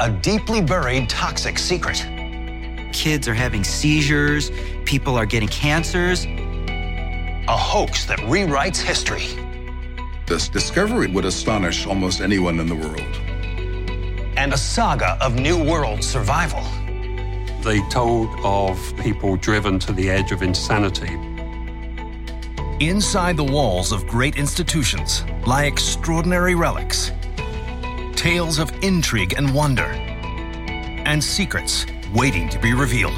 a deeply buried toxic secret. Kids are having seizures, people are getting cancers. A hoax that rewrites history. This discovery would astonish almost anyone in the world. And a saga of New World survival. They told of people driven to the edge of insanity. Inside the walls of great institutions lie extraordinary relics, tales of intrigue and wonder, and secrets waiting to be revealed.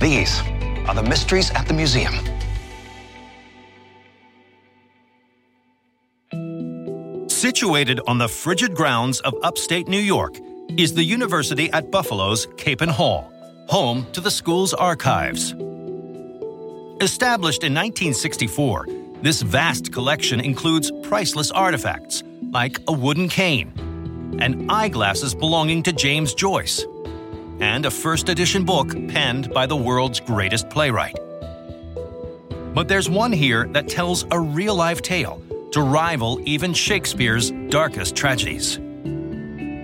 These are the mysteries at the museum. Situated on the frigid grounds of upstate New York is the University at Buffalo's Capen Hall, home to the school's archives. Established in 1964, this vast collection includes priceless artifacts like a wooden cane and eyeglasses belonging to James Joyce, and a first edition book penned by the world's greatest playwright. But there's one here that tells a real life tale to rival even Shakespeare's darkest tragedies.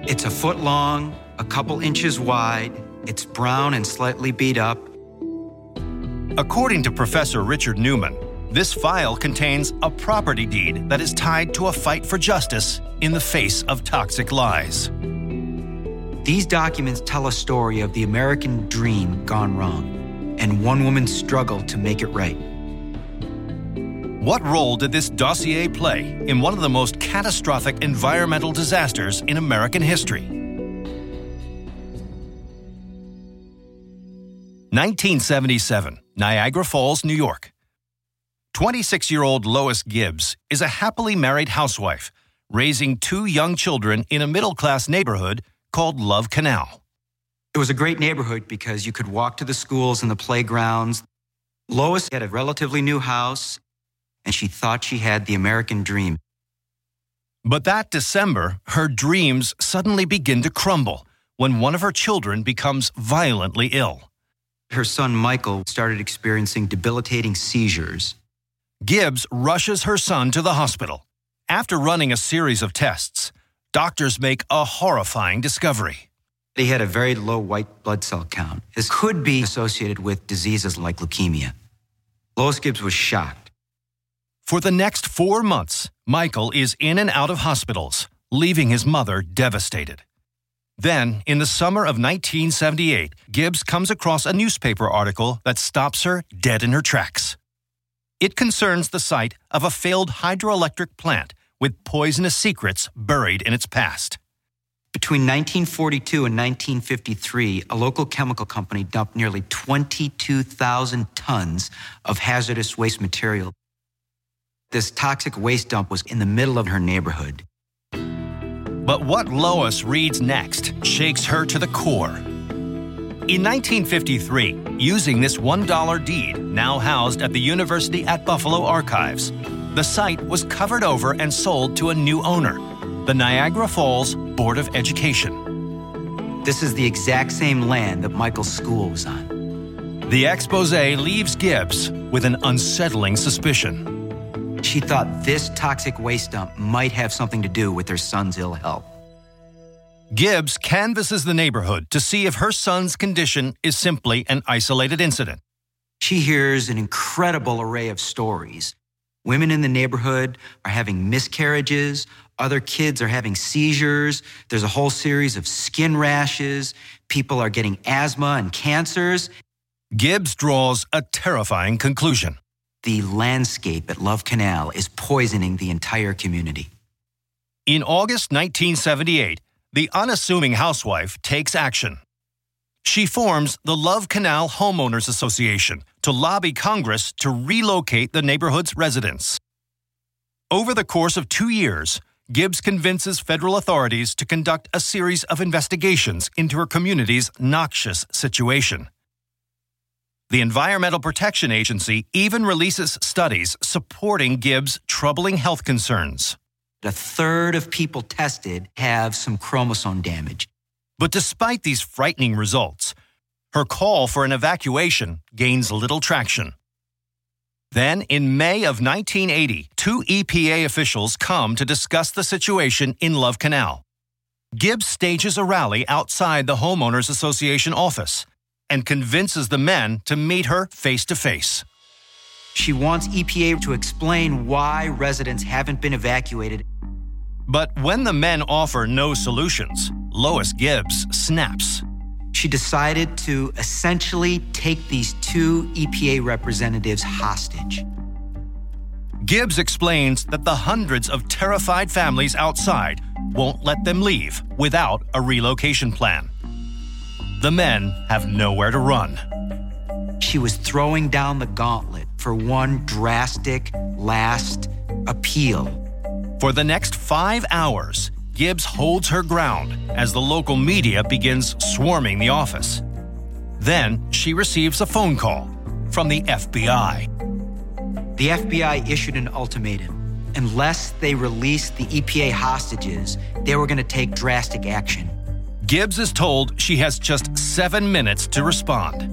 It's a foot long, a couple inches wide, it's brown and slightly beat up. According to Professor Richard Newman, this file contains a property deed that is tied to a fight for justice in the face of toxic lies. These documents tell a story of the American dream gone wrong and one woman's struggle to make it right. What role did this dossier play in one of the most catastrophic environmental disasters in American history? 1977, Niagara Falls, New York. 26 year old Lois Gibbs is a happily married housewife, raising two young children in a middle class neighborhood called Love Canal. It was a great neighborhood because you could walk to the schools and the playgrounds. Lois had a relatively new house and she thought she had the American dream. But that December, her dreams suddenly begin to crumble when one of her children becomes violently ill. Her son Michael started experiencing debilitating seizures. Gibbs rushes her son to the hospital. After running a series of tests, doctors make a horrifying discovery. He had a very low white blood cell count. This could be associated with diseases like leukemia. Lois Gibbs was shocked. For the next four months, Michael is in and out of hospitals, leaving his mother devastated. Then, in the summer of 1978, Gibbs comes across a newspaper article that stops her dead in her tracks. It concerns the site of a failed hydroelectric plant with poisonous secrets buried in its past. Between 1942 and 1953, a local chemical company dumped nearly 22,000 tons of hazardous waste material this toxic waste dump was in the middle of her neighborhood. But what Lois reads next shakes her to the core. In 1953, using this $1 deed, now housed at the University at Buffalo archives, the site was covered over and sold to a new owner, the Niagara Falls Board of Education. This is the exact same land that Michael's school was on. The expose leaves Gibbs with an unsettling suspicion. She thought this toxic waste dump might have something to do with her son's ill health. Gibbs canvasses the neighborhood to see if her son's condition is simply an isolated incident. She hears an incredible array of stories. Women in the neighborhood are having miscarriages, other kids are having seizures, there's a whole series of skin rashes, people are getting asthma and cancers. Gibbs draws a terrifying conclusion the landscape at Love Canal is poisoning the entire community. In August 1978, the unassuming housewife takes action. She forms the Love Canal Homeowners Association to lobby Congress to relocate the neighborhood's residents. Over the course of two years, Gibbs convinces federal authorities to conduct a series of investigations into her community's noxious situation. The Environmental Protection Agency even releases studies supporting Gibbs' troubling health concerns. A third of people tested have some chromosome damage. But despite these frightening results, her call for an evacuation gains little traction. Then, in May of 1980, two EPA officials come to discuss the situation in Love Canal. Gibbs stages a rally outside the Homeowners Association office and convinces the men to meet her face to face. She wants EPA to explain why residents haven't been evacuated. But when the men offer no solutions, Lois Gibbs snaps. She decided to essentially take these two EPA representatives hostage. Gibbs explains that the hundreds of terrified families outside won't let them leave without a relocation plan. The men have nowhere to run. She was throwing down the gauntlet for one drastic last appeal. For the next five hours, Gibbs holds her ground as the local media begins swarming the office. Then she receives a phone call from the FBI. The FBI issued an ultimatum. Unless they released the EPA hostages, they were going to take drastic action. Gibbs is told she has just seven minutes to respond.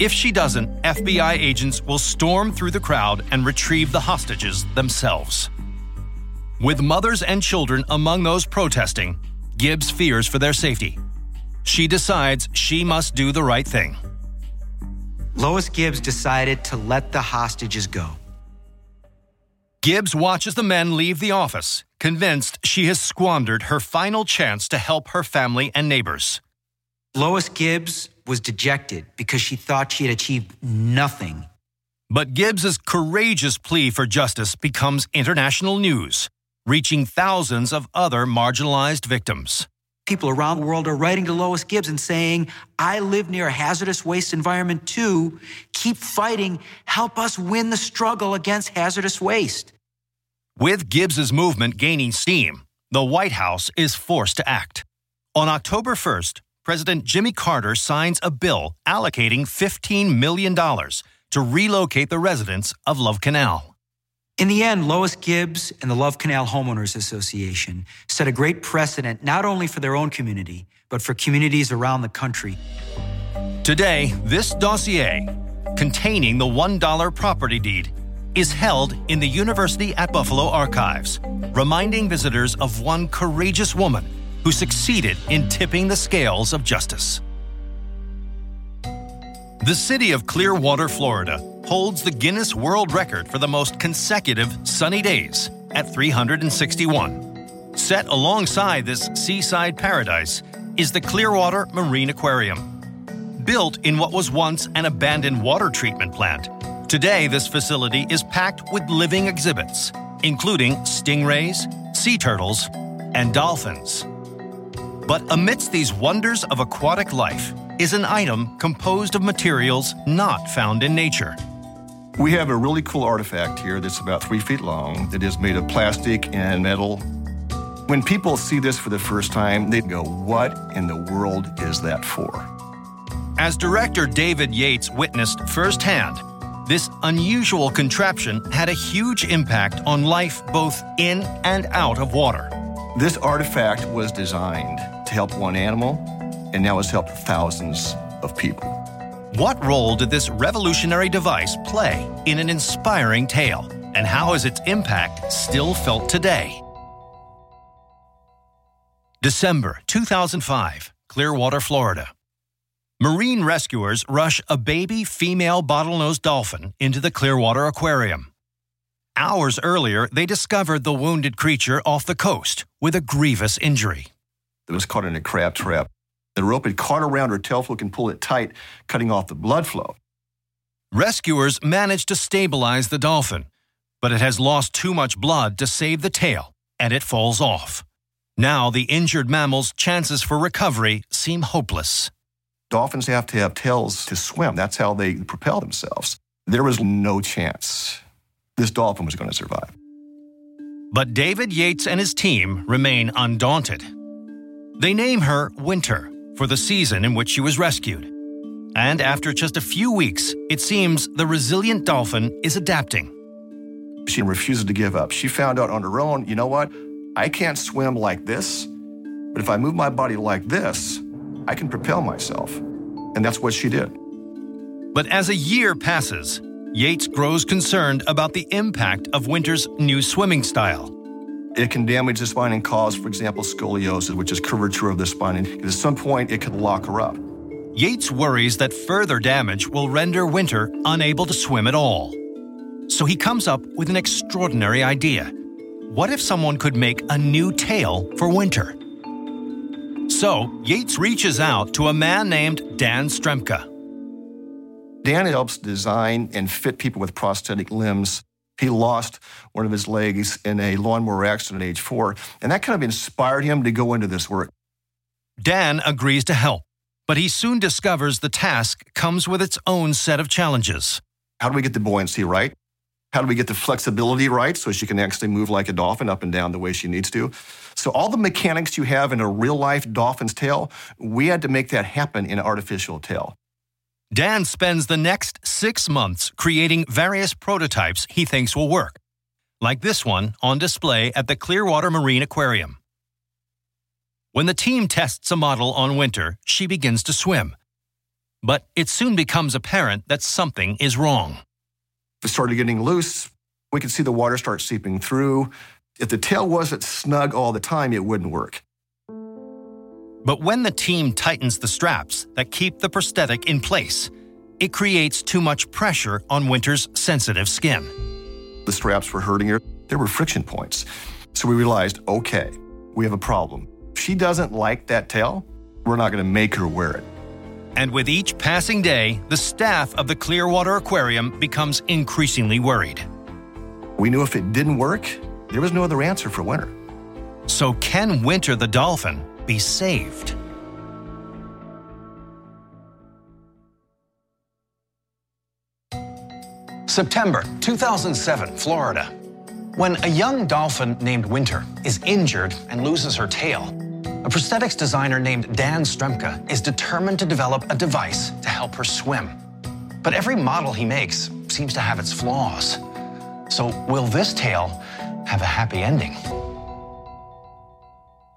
If she doesn't, FBI agents will storm through the crowd and retrieve the hostages themselves. With mothers and children among those protesting, Gibbs fears for their safety. She decides she must do the right thing. Lois Gibbs decided to let the hostages go. Gibbs watches the men leave the office, convinced she has squandered her final chance to help her family and neighbors. Lois Gibbs was dejected because she thought she had achieved nothing. But Gibbs's courageous plea for justice becomes international news, reaching thousands of other marginalized victims. People around the world are writing to Lois Gibbs and saying, I live near a hazardous waste environment too. Keep fighting. Help us win the struggle against hazardous waste. With Gibbs's movement gaining steam, the White House is forced to act. On October 1st, President Jimmy Carter signs a bill allocating $15 million to relocate the residents of Love Canal. In the end, Lois Gibbs and the Love Canal Homeowners Association set a great precedent not only for their own community, but for communities around the country. Today, this dossier, containing the $1 property deed, is held in the University at Buffalo archives, reminding visitors of one courageous woman who succeeded in tipping the scales of justice. The city of Clearwater, Florida, holds the Guinness World Record for the most consecutive sunny days at 361. Set alongside this seaside paradise is the Clearwater Marine Aquarium. Built in what was once an abandoned water treatment plant, today this facility is packed with living exhibits, including stingrays, sea turtles, and dolphins. But amidst these wonders of aquatic life, is an item composed of materials not found in nature. We have a really cool artifact here that's about three feet long that is made of plastic and metal. When people see this for the first time, they go, What in the world is that for? As director David Yates witnessed firsthand, this unusual contraption had a huge impact on life both in and out of water. This artifact was designed to help one animal and now has helped thousands of people. What role did this revolutionary device play in an inspiring tale, and how is its impact still felt today? December 2005, Clearwater, Florida. Marine rescuers rush a baby female bottlenose dolphin into the Clearwater Aquarium. Hours earlier, they discovered the wounded creature off the coast with a grievous injury. It was caught in a crab trap. The rope had caught around her tail fluke and pulled it tight, cutting off the blood flow. Rescuers managed to stabilize the dolphin, but it has lost too much blood to save the tail, and it falls off. Now, the injured mammal's chances for recovery seem hopeless. Dolphins have to have tails to swim. That's how they propel themselves. There was no chance this dolphin was going to survive. But David Yates and his team remain undaunted. They name her Winter for the season in which she was rescued. And after just a few weeks, it seems the resilient dolphin is adapting. She refuses to give up. She found out on her own, you know what? I can't swim like this, but if I move my body like this, I can propel myself. And that's what she did. But as a year passes, Yates grows concerned about the impact of Winter's new swimming style. It can damage the spine and cause, for example, scoliosis, which is curvature of the spine. And at some point, it could lock her up. Yates worries that further damage will render Winter unable to swim at all. So he comes up with an extraordinary idea. What if someone could make a new tail for Winter? So Yates reaches out to a man named Dan Strzempka. Dan helps design and fit people with prosthetic limbs. He lost one of his legs in a lawnmower accident at age four, and that kind of inspired him to go into this work. Dan agrees to help, but he soon discovers the task comes with its own set of challenges. How do we get the buoyancy right? How do we get the flexibility right so she can actually move like a dolphin up and down the way she needs to? So, all the mechanics you have in a real life dolphin's tail, we had to make that happen in an artificial tail. Dan spends the next six months creating various prototypes he thinks will work, like this one on display at the Clearwater Marine Aquarium. When the team tests a model on Winter, she begins to swim. But it soon becomes apparent that something is wrong. It started getting loose, we could see the water start seeping through. If the tail wasn't snug all the time, it wouldn't work. But when the team tightens the straps that keep the prosthetic in place, it creates too much pressure on Winter's sensitive skin. The straps were hurting her. There were friction points. So we realized okay, we have a problem. If she doesn't like that tail, we're not going to make her wear it. And with each passing day, the staff of the Clearwater Aquarium becomes increasingly worried. We knew if it didn't work, there was no other answer for Winter. So, can Winter the dolphin be saved? September 2007, Florida. When a young dolphin named Winter is injured and loses her tail, a prosthetics designer named Dan Strzempka is determined to develop a device to help her swim. But every model he makes seems to have its flaws. So, will this tail have a happy ending?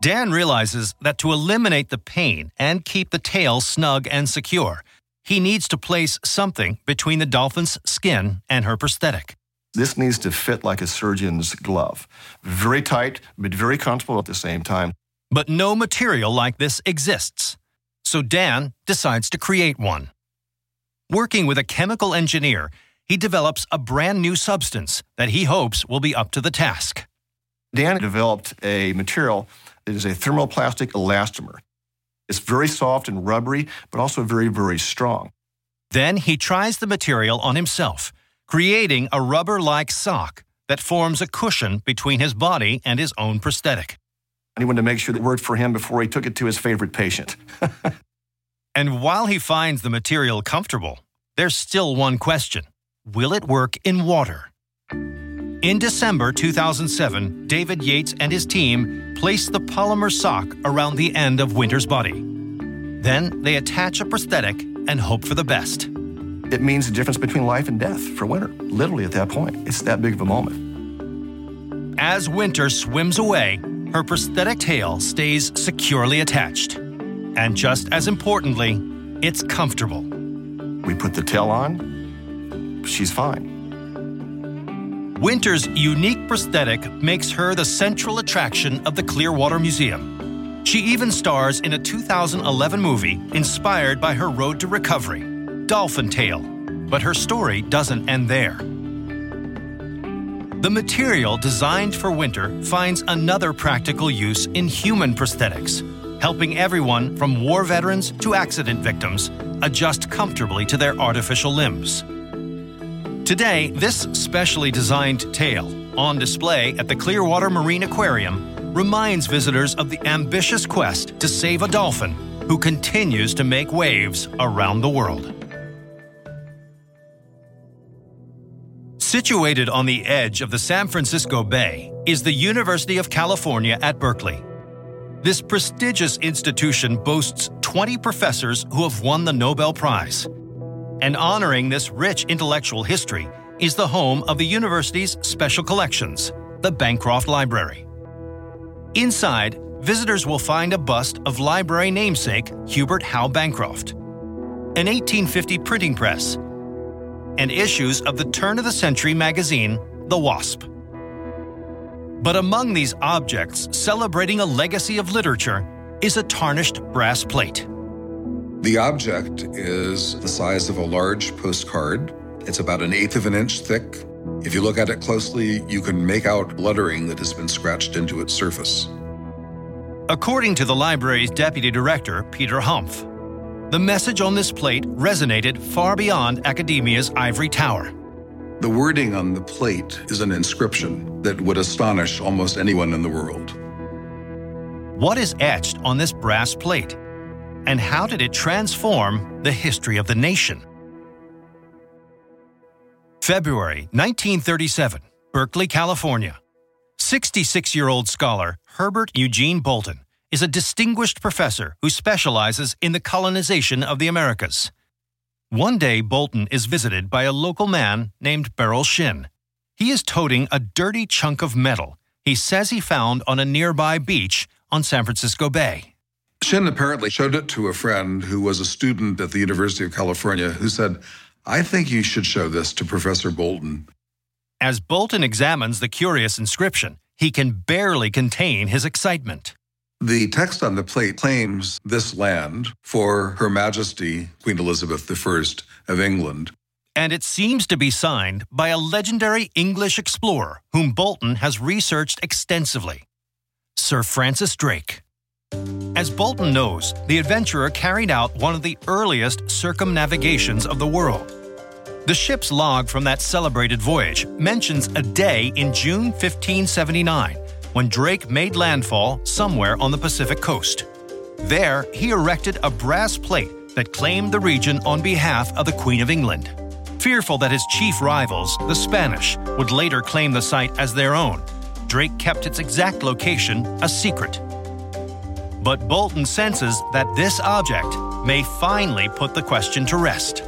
Dan realizes that to eliminate the pain and keep the tail snug and secure, he needs to place something between the dolphin's skin and her prosthetic. This needs to fit like a surgeon's glove. Very tight, but very comfortable at the same time. But no material like this exists. So Dan decides to create one. Working with a chemical engineer, he develops a brand new substance that he hopes will be up to the task. Dan developed a material that is a thermoplastic elastomer. It's very soft and rubbery, but also very, very strong. Then he tries the material on himself, creating a rubber like sock that forms a cushion between his body and his own prosthetic. And he wanted to make sure that it worked for him before he took it to his favorite patient. and while he finds the material comfortable, there's still one question Will it work in water? In December 2007, David Yates and his team placed the polymer sock around the end of Winter's body. Then they attach a prosthetic and hope for the best. It means the difference between life and death for Winter, literally at that point. It's that big of a moment. As Winter swims away, her prosthetic tail stays securely attached. And just as importantly, it's comfortable. We put the tail on, she's fine. Winter's unique prosthetic makes her the central attraction of the Clearwater Museum. She even stars in a 2011 movie inspired by her road to recovery, Dolphin Tale. But her story doesn't end there. The material designed for Winter finds another practical use in human prosthetics, helping everyone from war veterans to accident victims adjust comfortably to their artificial limbs. Today, this specially designed tail, on display at the Clearwater Marine Aquarium, reminds visitors of the ambitious quest to save a dolphin who continues to make waves around the world. Situated on the edge of the San Francisco Bay is the University of California at Berkeley. This prestigious institution boasts 20 professors who have won the Nobel Prize. And honoring this rich intellectual history is the home of the university's special collections, the Bancroft Library. Inside, visitors will find a bust of library namesake Hubert Howe Bancroft, an 1850 printing press, and issues of the turn of the century magazine, The Wasp. But among these objects celebrating a legacy of literature is a tarnished brass plate. The object is the size of a large postcard. It's about an eighth of an inch thick. If you look at it closely, you can make out lettering that has been scratched into its surface. According to the library's deputy director, Peter Hanff, the message on this plate resonated far beyond academia's ivory tower. The wording on the plate is an inscription that would astonish almost anyone in the world. What is etched on this brass plate? And how did it transform the history of the nation? February 1937, Berkeley, California. 66 year old scholar Herbert Eugene Bolton is a distinguished professor who specializes in the colonization of the Americas. One day, Bolton is visited by a local man named Beryl Shinn. He is toting a dirty chunk of metal he says he found on a nearby beach on San Francisco Bay. Shinn apparently showed it to a friend who was a student at the University of California who said, I think you should show this to Professor Bolton. As Bolton examines the curious inscription, he can barely contain his excitement. The text on the plate claims this land for Her Majesty Queen Elizabeth I of England. And it seems to be signed by a legendary English explorer whom Bolton has researched extensively Sir Francis Drake. As Bolton knows, the adventurer carried out one of the earliest circumnavigations of the world. The ship's log from that celebrated voyage mentions a day in June 1579 when Drake made landfall somewhere on the Pacific coast. There, he erected a brass plate that claimed the region on behalf of the Queen of England. Fearful that his chief rivals, the Spanish, would later claim the site as their own, Drake kept its exact location a secret. But Bolton senses that this object may finally put the question to rest.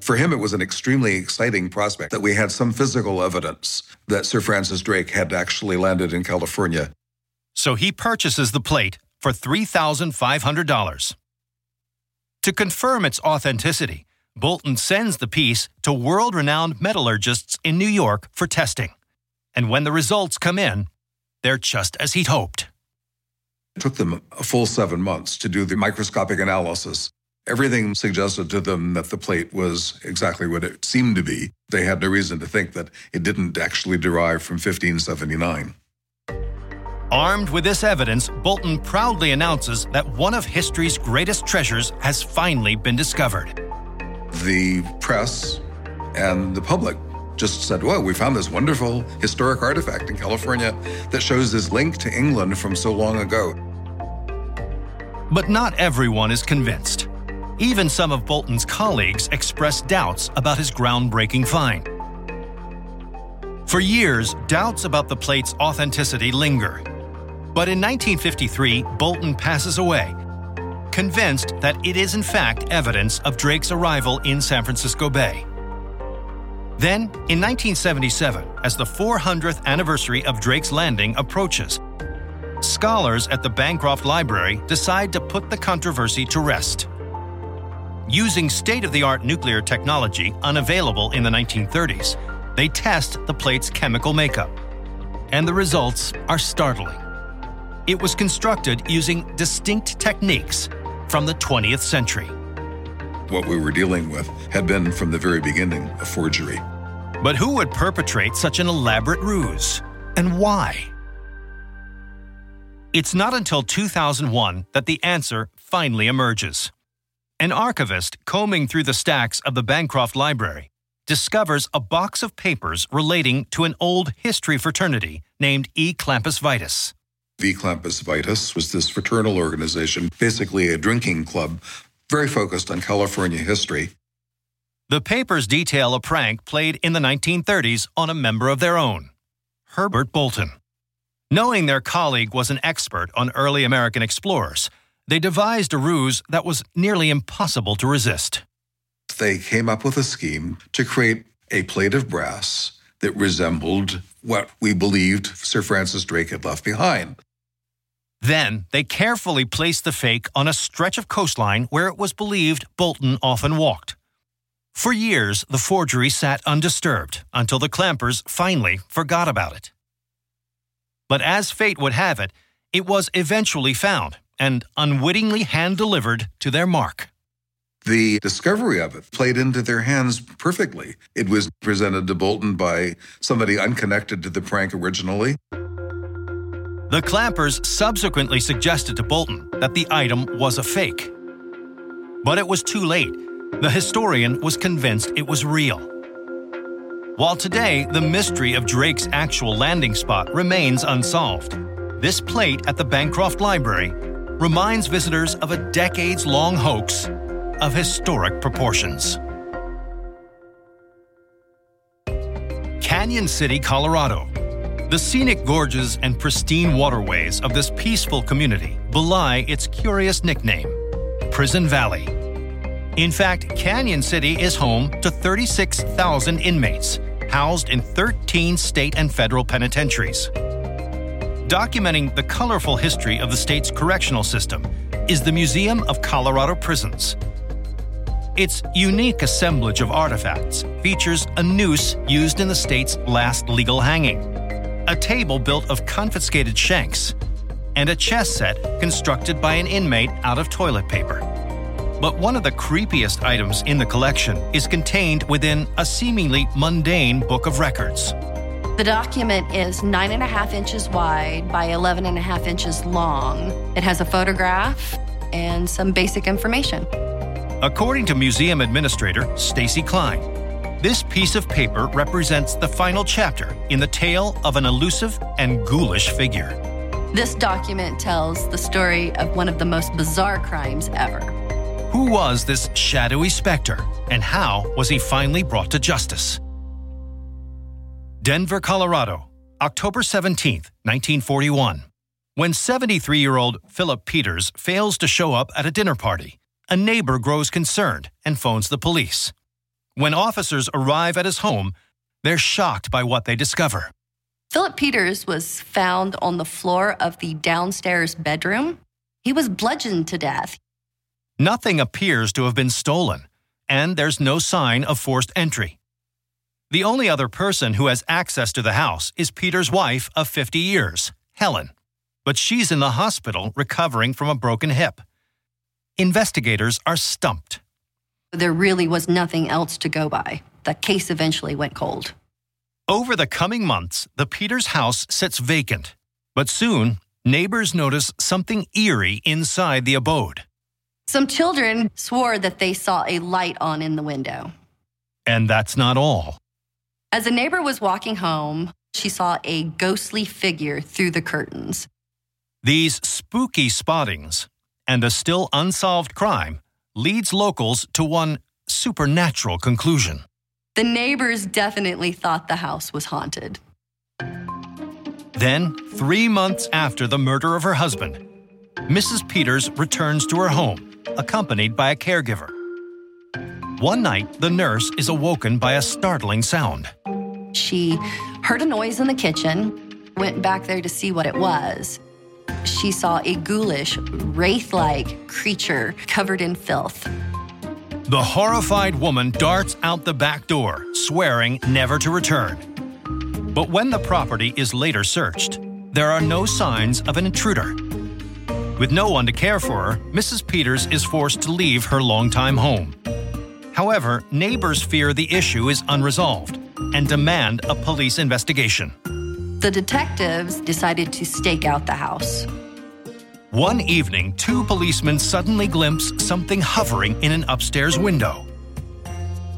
For him, it was an extremely exciting prospect that we had some physical evidence that Sir Francis Drake had actually landed in California. So he purchases the plate for $3,500. To confirm its authenticity, Bolton sends the piece to world renowned metallurgists in New York for testing. And when the results come in, they're just as he'd hoped. It took them a full seven months to do the microscopic analysis Everything suggested to them that the plate was exactly what it seemed to be. They had no reason to think that it didn't actually derive from 1579. Armed with this evidence, Bolton proudly announces that one of history's greatest treasures has finally been discovered. The press and the public just said, Whoa, we found this wonderful historic artifact in California that shows this link to England from so long ago. But not everyone is convinced. Even some of Bolton's colleagues expressed doubts about his groundbreaking find. For years, doubts about the plate's authenticity linger. But in 1953, Bolton passes away, convinced that it is in fact evidence of Drake's arrival in San Francisco Bay. Then, in 1977, as the 400th anniversary of Drake's landing approaches, scholars at the Bancroft Library decide to put the controversy to rest. Using state of the art nuclear technology unavailable in the 1930s, they test the plate's chemical makeup. And the results are startling. It was constructed using distinct techniques from the 20th century. What we were dealing with had been from the very beginning a forgery. But who would perpetrate such an elaborate ruse? And why? It's not until 2001 that the answer finally emerges. An archivist combing through the stacks of the Bancroft Library discovers a box of papers relating to an old history fraternity named E. Clampus Vitus. V. Clampus Vitus was this fraternal organization, basically a drinking club, very focused on California history. The papers detail a prank played in the 1930s on a member of their own, Herbert Bolton. Knowing their colleague was an expert on early American explorers, they devised a ruse that was nearly impossible to resist. They came up with a scheme to create a plate of brass that resembled what we believed Sir Francis Drake had left behind. Then they carefully placed the fake on a stretch of coastline where it was believed Bolton often walked. For years, the forgery sat undisturbed until the clampers finally forgot about it. But as fate would have it, it was eventually found and unwittingly hand delivered to their mark. The discovery of it played into their hands perfectly. It was presented to Bolton by somebody unconnected to the prank originally. The clampers subsequently suggested to Bolton that the item was a fake. But it was too late. The historian was convinced it was real. While today the mystery of Drake's actual landing spot remains unsolved, this plate at the Bancroft Library reminds visitors of a decades long hoax of historic proportions. Cañon City, Colorado. The scenic gorges and pristine waterways of this peaceful community belie its curious nickname, Prison Valley. In fact, Cañon City is home to 36,000 inmates housed in 13 state and federal penitentiaries. Documenting the colorful history of the state's correctional system is the Museum of Colorado Prisons. Its unique assemblage of artifacts features a noose used in the state's last legal hanging, a table built of confiscated shanks, and a chess set constructed by an inmate out of toilet paper. But one of the creepiest items in the collection is contained within a seemingly mundane book of records. The document is nine and a half inches wide by 11 and a half inches long. It has a photograph and some basic information. According to museum administrator Stacy Klein, this piece of paper represents the final chapter in the tale of an elusive and ghoulish figure. This document tells the story of one of the most bizarre crimes ever. Who was this shadowy specter, and how was he finally brought to justice? Denver, Colorado, October 17, 1941. When 73 year old Philip Peters fails to show up at a dinner party, a neighbor grows concerned and phones the police. When officers arrive at his home, they're shocked by what they discover. Philip Peters was found on the floor of the downstairs bedroom. He was bludgeoned to death. Nothing appears to have been stolen, and there's no sign of forced entry. The only other person who has access to the house is Peter's wife of 50 years, Helen, but she's in the hospital recovering from a broken hip. Investigators are stumped. There really was nothing else to go by. The case eventually went cold. Over the coming months, the Peters house sits vacant, but soon neighbors notice something eerie inside the abode. Some children swore that they saw a light on in the window. And that's not all. As a neighbor was walking home, she saw a ghostly figure through the curtains. These spooky spottings and a still unsolved crime leads locals to one supernatural conclusion. The neighbors definitely thought the house was haunted. Then, three months after the murder of her husband, Mrs. Peters returns to her home, accompanied by a caregiver. One night, the nurse is awoken by a startling sound. She heard a noise in the kitchen, went back there to see what it was. She saw a ghoulish, wraith like creature covered in filth. The horrified woman darts out the back door, swearing never to return. But when the property is later searched, there are no signs of an intruder. With no one to care for her, Mrs. Peters is forced to leave her longtime home. However, neighbors fear the issue is unresolved and demand a police investigation. The detectives decided to stake out the house. One evening, two policemen suddenly glimpse something hovering in an upstairs window.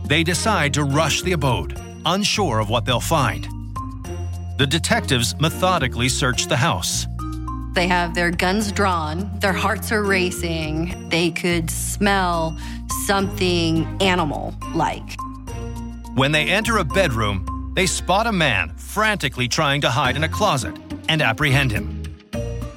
They decide to rush the abode, unsure of what they'll find. The detectives methodically search the house. They have their guns drawn, their hearts are racing. They could smell something animal like. When they enter a bedroom, they spot a man frantically trying to hide in a closet and apprehend him.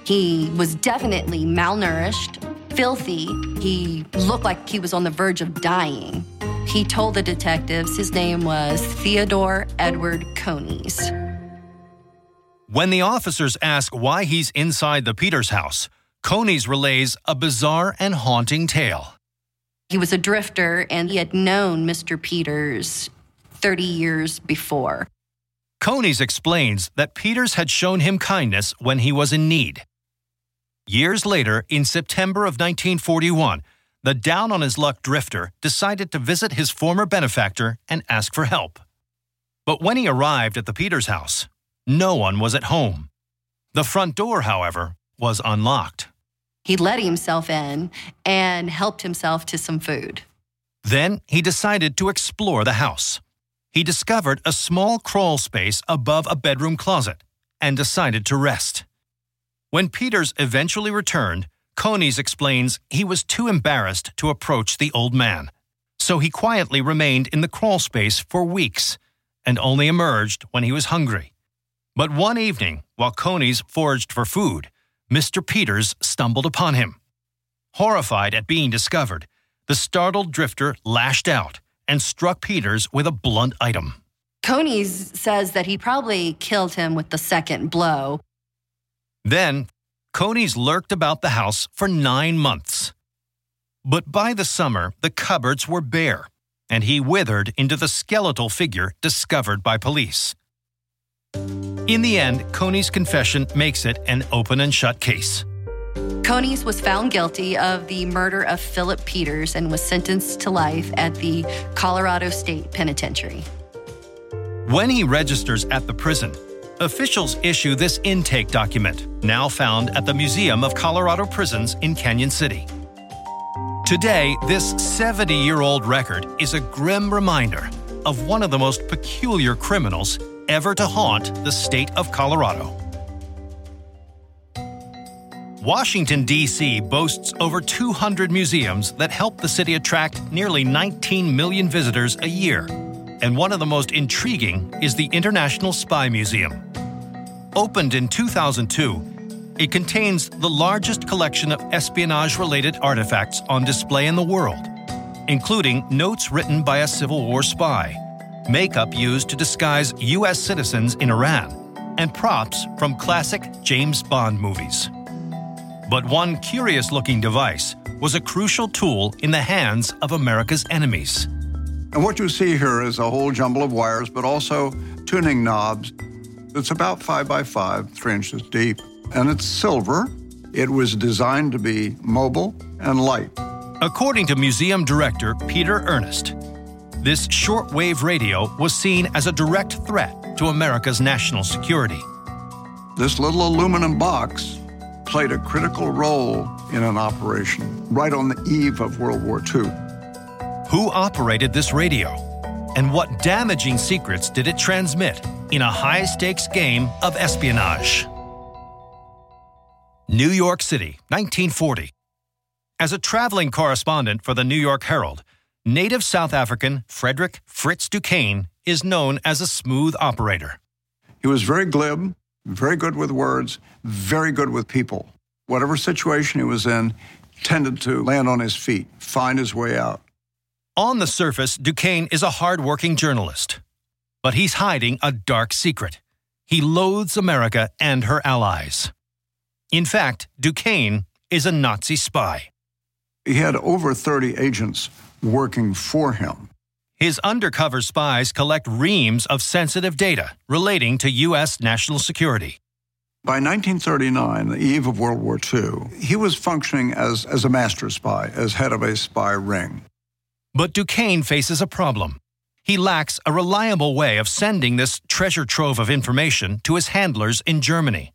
He was definitely malnourished, filthy. He looked like he was on the verge of dying. He told the detectives his name was Theodore Edward Coneys. When the officers ask why he's inside the Peters house, Coneys relays a bizarre and haunting tale. He was a drifter and he had known Mr. Peters 30 years before. Coneys explains that Peters had shown him kindness when he was in need. Years later, in September of 1941, the down on his luck drifter decided to visit his former benefactor and ask for help. But when he arrived at the Peters house, no one was at home. The front door, however, was unlocked. He let himself in and helped himself to some food. Then he decided to explore the house. He discovered a small crawl space above a bedroom closet and decided to rest. When Peters eventually returned, Coneys explains he was too embarrassed to approach the old man. So he quietly remained in the crawl space for weeks and only emerged when he was hungry. But one evening, while Coneys foraged for food, Mr. Peters stumbled upon him. Horrified at being discovered, the startled drifter lashed out and struck Peters with a blunt item. Coneys says that he probably killed him with the second blow. Then, Coneys lurked about the house for nine months. But by the summer, the cupboards were bare, and he withered into the skeletal figure discovered by police. In the end, Coneys' confession makes it an open and shut case. Coneys was found guilty of the murder of Philip Peters and was sentenced to life at the Colorado State Penitentiary. When he registers at the prison, officials issue this intake document, now found at the Museum of Colorado Prisons in Cañon City. Today, this 70 year old record is a grim reminder of one of the most peculiar criminals ever to haunt the state of Colorado. Washington, D.C. boasts over 200 museums that help the city attract nearly 19 million visitors a year. And one of the most intriguing is the International Spy Museum. Opened in 2002, it contains the largest collection of espionage related artifacts on display in the world, including notes written by a Civil War spy, makeup used to disguise U.S. citizens in Iran, and props from classic James Bond movies. But one curious looking device was a crucial tool in the hands of America's enemies. And what you see here is a whole jumble of wires, but also tuning knobs. It's about five by five, three inches deep, and it's silver. It was designed to be mobile and light. According to museum director Peter Earnest, this shortwave radio was seen as a direct threat to America's national security. This little aluminum box played a critical role in an operation right on the eve of World War II. Who operated this radio? And what damaging secrets did it transmit in a high stakes game of espionage? New York City, 1940. As a traveling correspondent for the New York Herald, native South African Frederick Fritz Duquesne is known as a smooth operator. He was very glib, very good with words, very good with people. Whatever situation he was in, tended to land on his feet, find his way out. On the surface, Duquesne is a hard-working journalist, but he's hiding a dark secret. He loathes America and her allies. In fact, Duquesne is a Nazi spy. He had over 30 agents working for him. His undercover spies collect reams of sensitive data relating to U.S. national security. By 1939, the eve of World War II, he was functioning as, as a master spy, as head of a spy ring. But Duquesne faces a problem. He lacks a reliable way of sending this treasure trove of information to his handlers in Germany.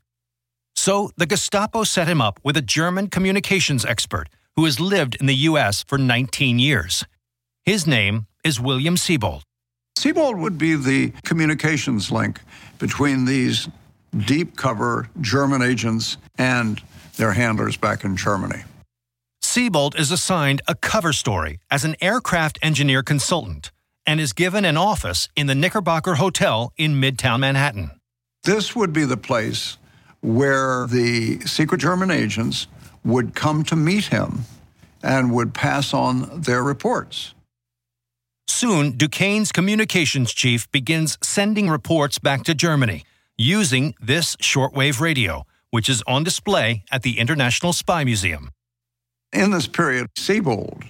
So the Gestapo set him up with a German communications expert who has lived in the U.S. for 19 years. His name is William Sebold. Sebold would be the communications link between these deep cover German agents and their handlers back in Germany. Sebold is assigned a cover story as an aircraft engineer consultant and is given an office in the Knickerbocker Hotel in Midtown Manhattan. This would be the place where the secret German agents would come to meet him and would pass on their reports. Soon, Duquesne's communications chief begins sending reports back to Germany using this shortwave radio, which is on display at the International Spy Museum. In this period, Sebold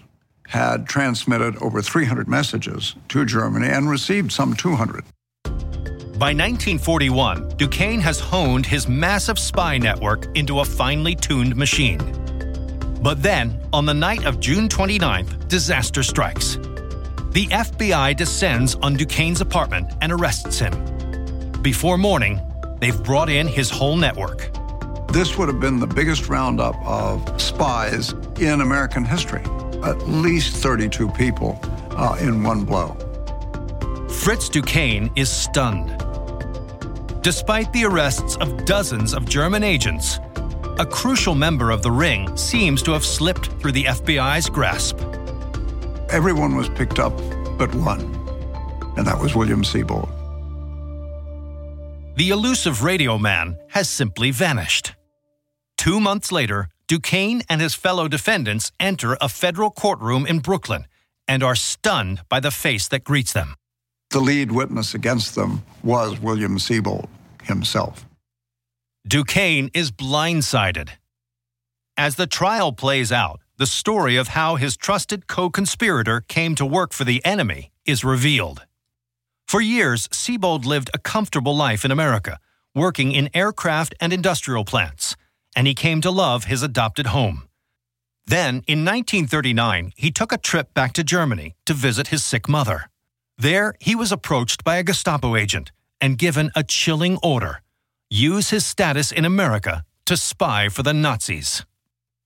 had transmitted over 300 messages to Germany and received some 200. By 1941, Duquesne has honed his massive spy network into a finely tuned machine. But then, on the night of June 29th, disaster strikes. The FBI descends on Duquesne's apartment and arrests him. Before morning, they've brought in his whole network. This would have been the biggest roundup of spies in American history. At least 32 people uh, in one blow. Fritz Duquesne is stunned. Despite the arrests of dozens of German agents, a crucial member of the ring seems to have slipped through the FBI's grasp. Everyone was picked up but one, and that was William Sebold. The elusive radio man has simply vanished. Two months later, Duquesne and his fellow defendants enter a federal courtroom in Brooklyn and are stunned by the face that greets them. The lead witness against them was William Sebold himself. Duquesne is blindsided. As the trial plays out, the story of how his trusted co conspirator came to work for the enemy is revealed. For years, Sebold lived a comfortable life in America, working in aircraft and industrial plants, and he came to love his adopted home. Then, in 1939, he took a trip back to Germany to visit his sick mother. There, he was approached by a Gestapo agent and given a chilling order use his status in America to spy for the Nazis.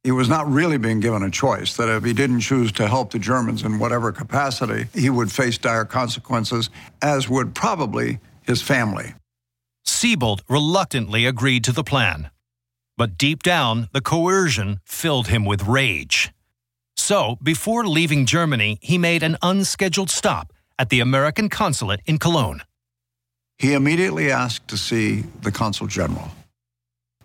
He was not really being given a choice that if he didn't choose to help the Germans in whatever capacity, he would face dire consequences, as would probably his family. Sebold reluctantly agreed to the plan. But deep down, the coercion filled him with rage. So, before leaving Germany, he made an unscheduled stop at the American consulate in Cologne he immediately asked to see the consul general.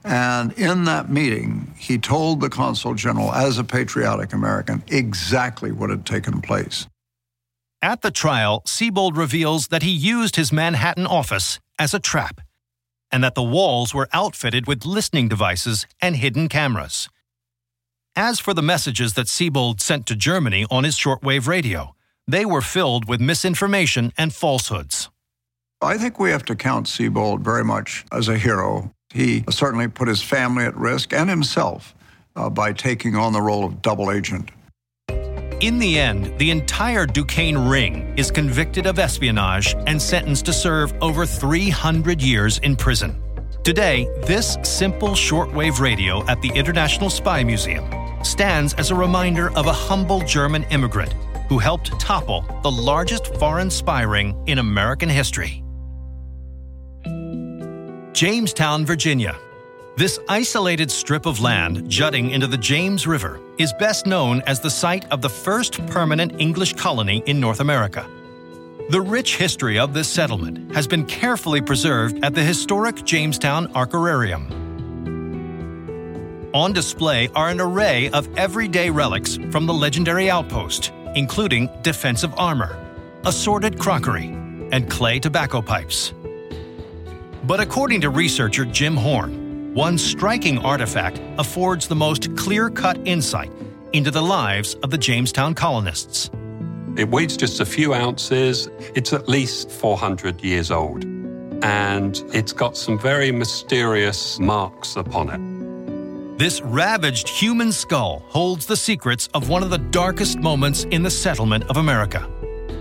And in that meeting, he told the consul general, as a patriotic American, exactly what had taken place. At the trial, Sebold reveals that he used his Manhattan office as a trap, and that the walls were outfitted with listening devices and hidden cameras. As for the messages that Sebold sent to Germany on his shortwave radio, they were filled with misinformation and falsehoods. I think we have to count Sebold very much as a hero. He certainly put his family at risk and himself uh, by taking on the role of double agent. In the end, the entire Duquesne ring is convicted of espionage and sentenced to serve over 300 years in prison. Today, this simple shortwave radio at the International Spy Museum stands as a reminder of a humble German immigrant who helped topple the largest foreign spy ring in American history. Jamestown, Virginia. This isolated strip of land jutting into the James River is best known as the site of the first permanent English colony in North America. The rich history of this settlement has been carefully preserved at the historic Jamestown Archaearium. On display are an array of everyday relics from the legendary outpost, including defensive armor, assorted crockery, and clay tobacco pipes. But according to researcher Jim Horn, one striking artifact affords the most clear cut insight into the lives of the Jamestown colonists. It weighs just a few ounces. It's at least 400 years old. And it's got some very mysterious marks upon it. This ravaged human skull holds the secrets of one of the darkest moments in the settlement of America.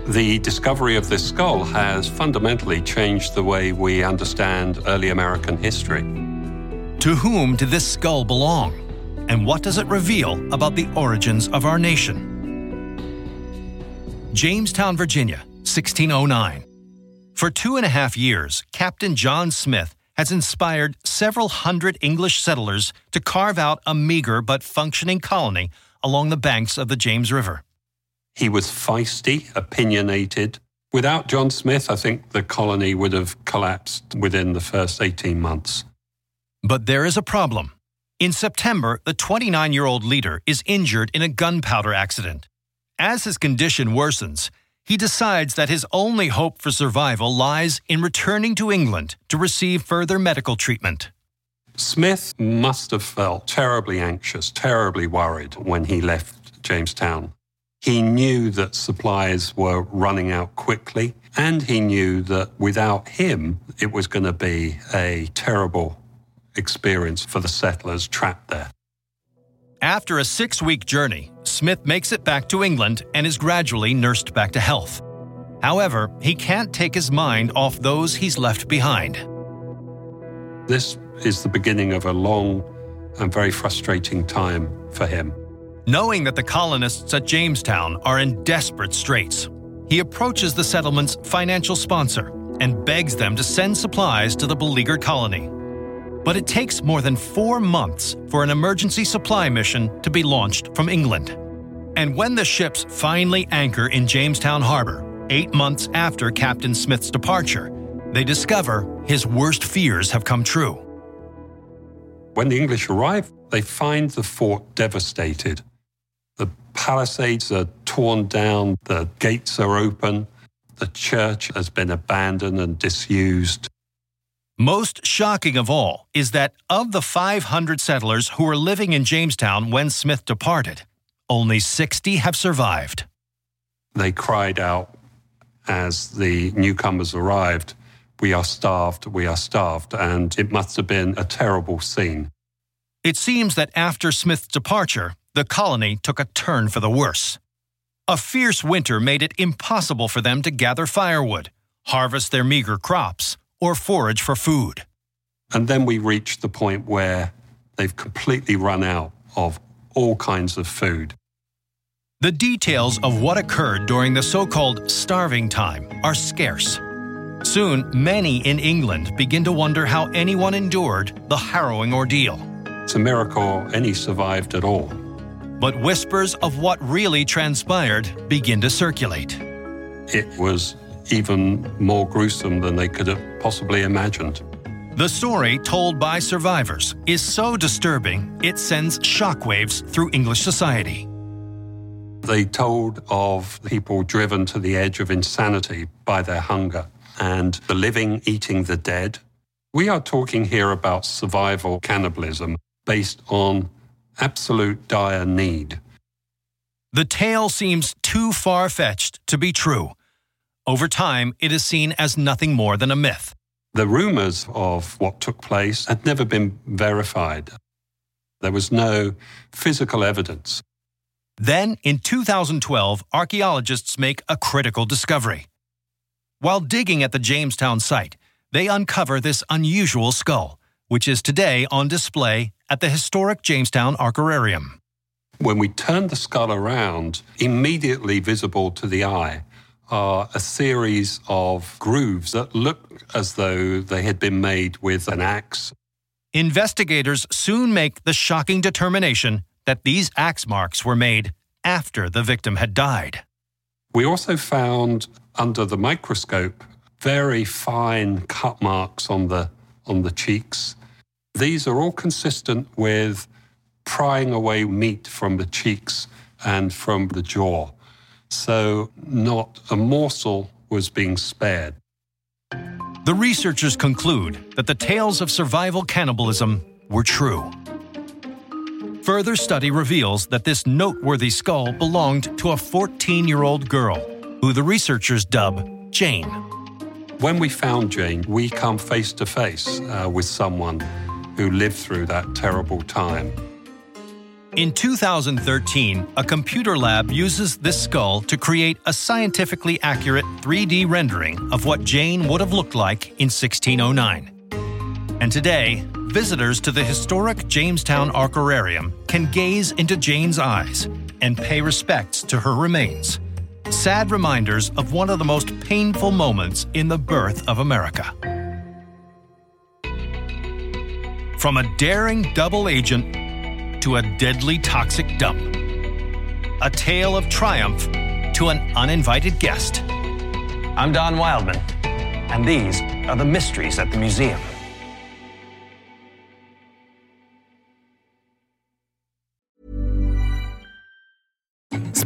The discovery of this skull has fundamentally changed the way we understand early American history. To whom did this skull belong? And what does it reveal about the origins of our nation? Jamestown, Virginia, 1609. For two and a half years, Captain John Smith has inspired several hundred English settlers to carve out a meager but functioning colony along the banks of the James River. He was feisty, opinionated. Without John Smith, I think the colony would have collapsed within the first 18 months. But there is a problem. In September, the 29 year old leader is injured in a gunpowder accident. As his condition worsens, he decides that his only hope for survival lies in returning to England to receive further medical treatment. Smith must have felt terribly anxious, terribly worried when he left Jamestown. He knew that supplies were running out quickly, and he knew that without him, it was going to be a terrible experience for the settlers trapped there. After a six week journey, Smith makes it back to England and is gradually nursed back to health. However, he can't take his mind off those he's left behind. This is the beginning of a long and very frustrating time for him. Knowing that the colonists at Jamestown are in desperate straits, he approaches the settlement's financial sponsor and begs them to send supplies to the beleaguered colony. But it takes more than four months for an emergency supply mission to be launched from England. And when the ships finally anchor in Jamestown Harbor, eight months after Captain Smith's departure, they discover his worst fears have come true. When the English arrive, they find the fort devastated. Palisades are torn down, the gates are open, the church has been abandoned and disused. Most shocking of all is that of the 500 settlers who were living in Jamestown when Smith departed, only 60 have survived. They cried out as the newcomers arrived, We are starved, we are starved, and it must have been a terrible scene. It seems that after Smith's departure, the colony took a turn for the worse. A fierce winter made it impossible for them to gather firewood, harvest their meager crops, or forage for food. And then we reach the point where they've completely run out of all kinds of food. The details of what occurred during the so called starving time are scarce. Soon, many in England begin to wonder how anyone endured the harrowing ordeal. It's a miracle any survived at all. But whispers of what really transpired begin to circulate. It was even more gruesome than they could have possibly imagined. The story told by survivors is so disturbing it sends shockwaves through English society. They told of people driven to the edge of insanity by their hunger and the living eating the dead. We are talking here about survival cannibalism based on absolute dire need. The tale seems too far fetched to be true. Over time, it is seen as nothing more than a myth. The rumors of what took place had never been verified. There was no physical evidence. Then, in 2012, archaeologists make a critical discovery. While digging at the Jamestown site, they uncover this unusual skull, which is today on display at the historic Jamestown Archaearium. When we turn the skull around, immediately visible to the eye are a series of grooves that look as though they had been made with an axe. Investigators soon make the shocking determination that these axe marks were made after the victim had died. We also found under the microscope very fine cut marks on the on the cheeks. These are all consistent with prying away meat from the cheeks and from the jaw so not a morsel was being spared. The researchers conclude that the tales of survival cannibalism were true. Further study reveals that this noteworthy skull belonged to a 14 year old girl, who the researchers dub Jane. When we found Jane, we come face to face uh, with someone who lived through that terrible time. In 2013, a computer lab uses this skull to create a scientifically accurate 3D rendering of what Jane would have looked like in 1609. And today, visitors to the historic Jamestown Archaearium can gaze into Jane's eyes and pay respects to her remains. Sad reminders of one of the most painful moments in the birth of America. From a daring double agent to a deadly toxic dump. A tale of triumph to an uninvited guest. I'm Don Wildman, and these are the mysteries at the museum.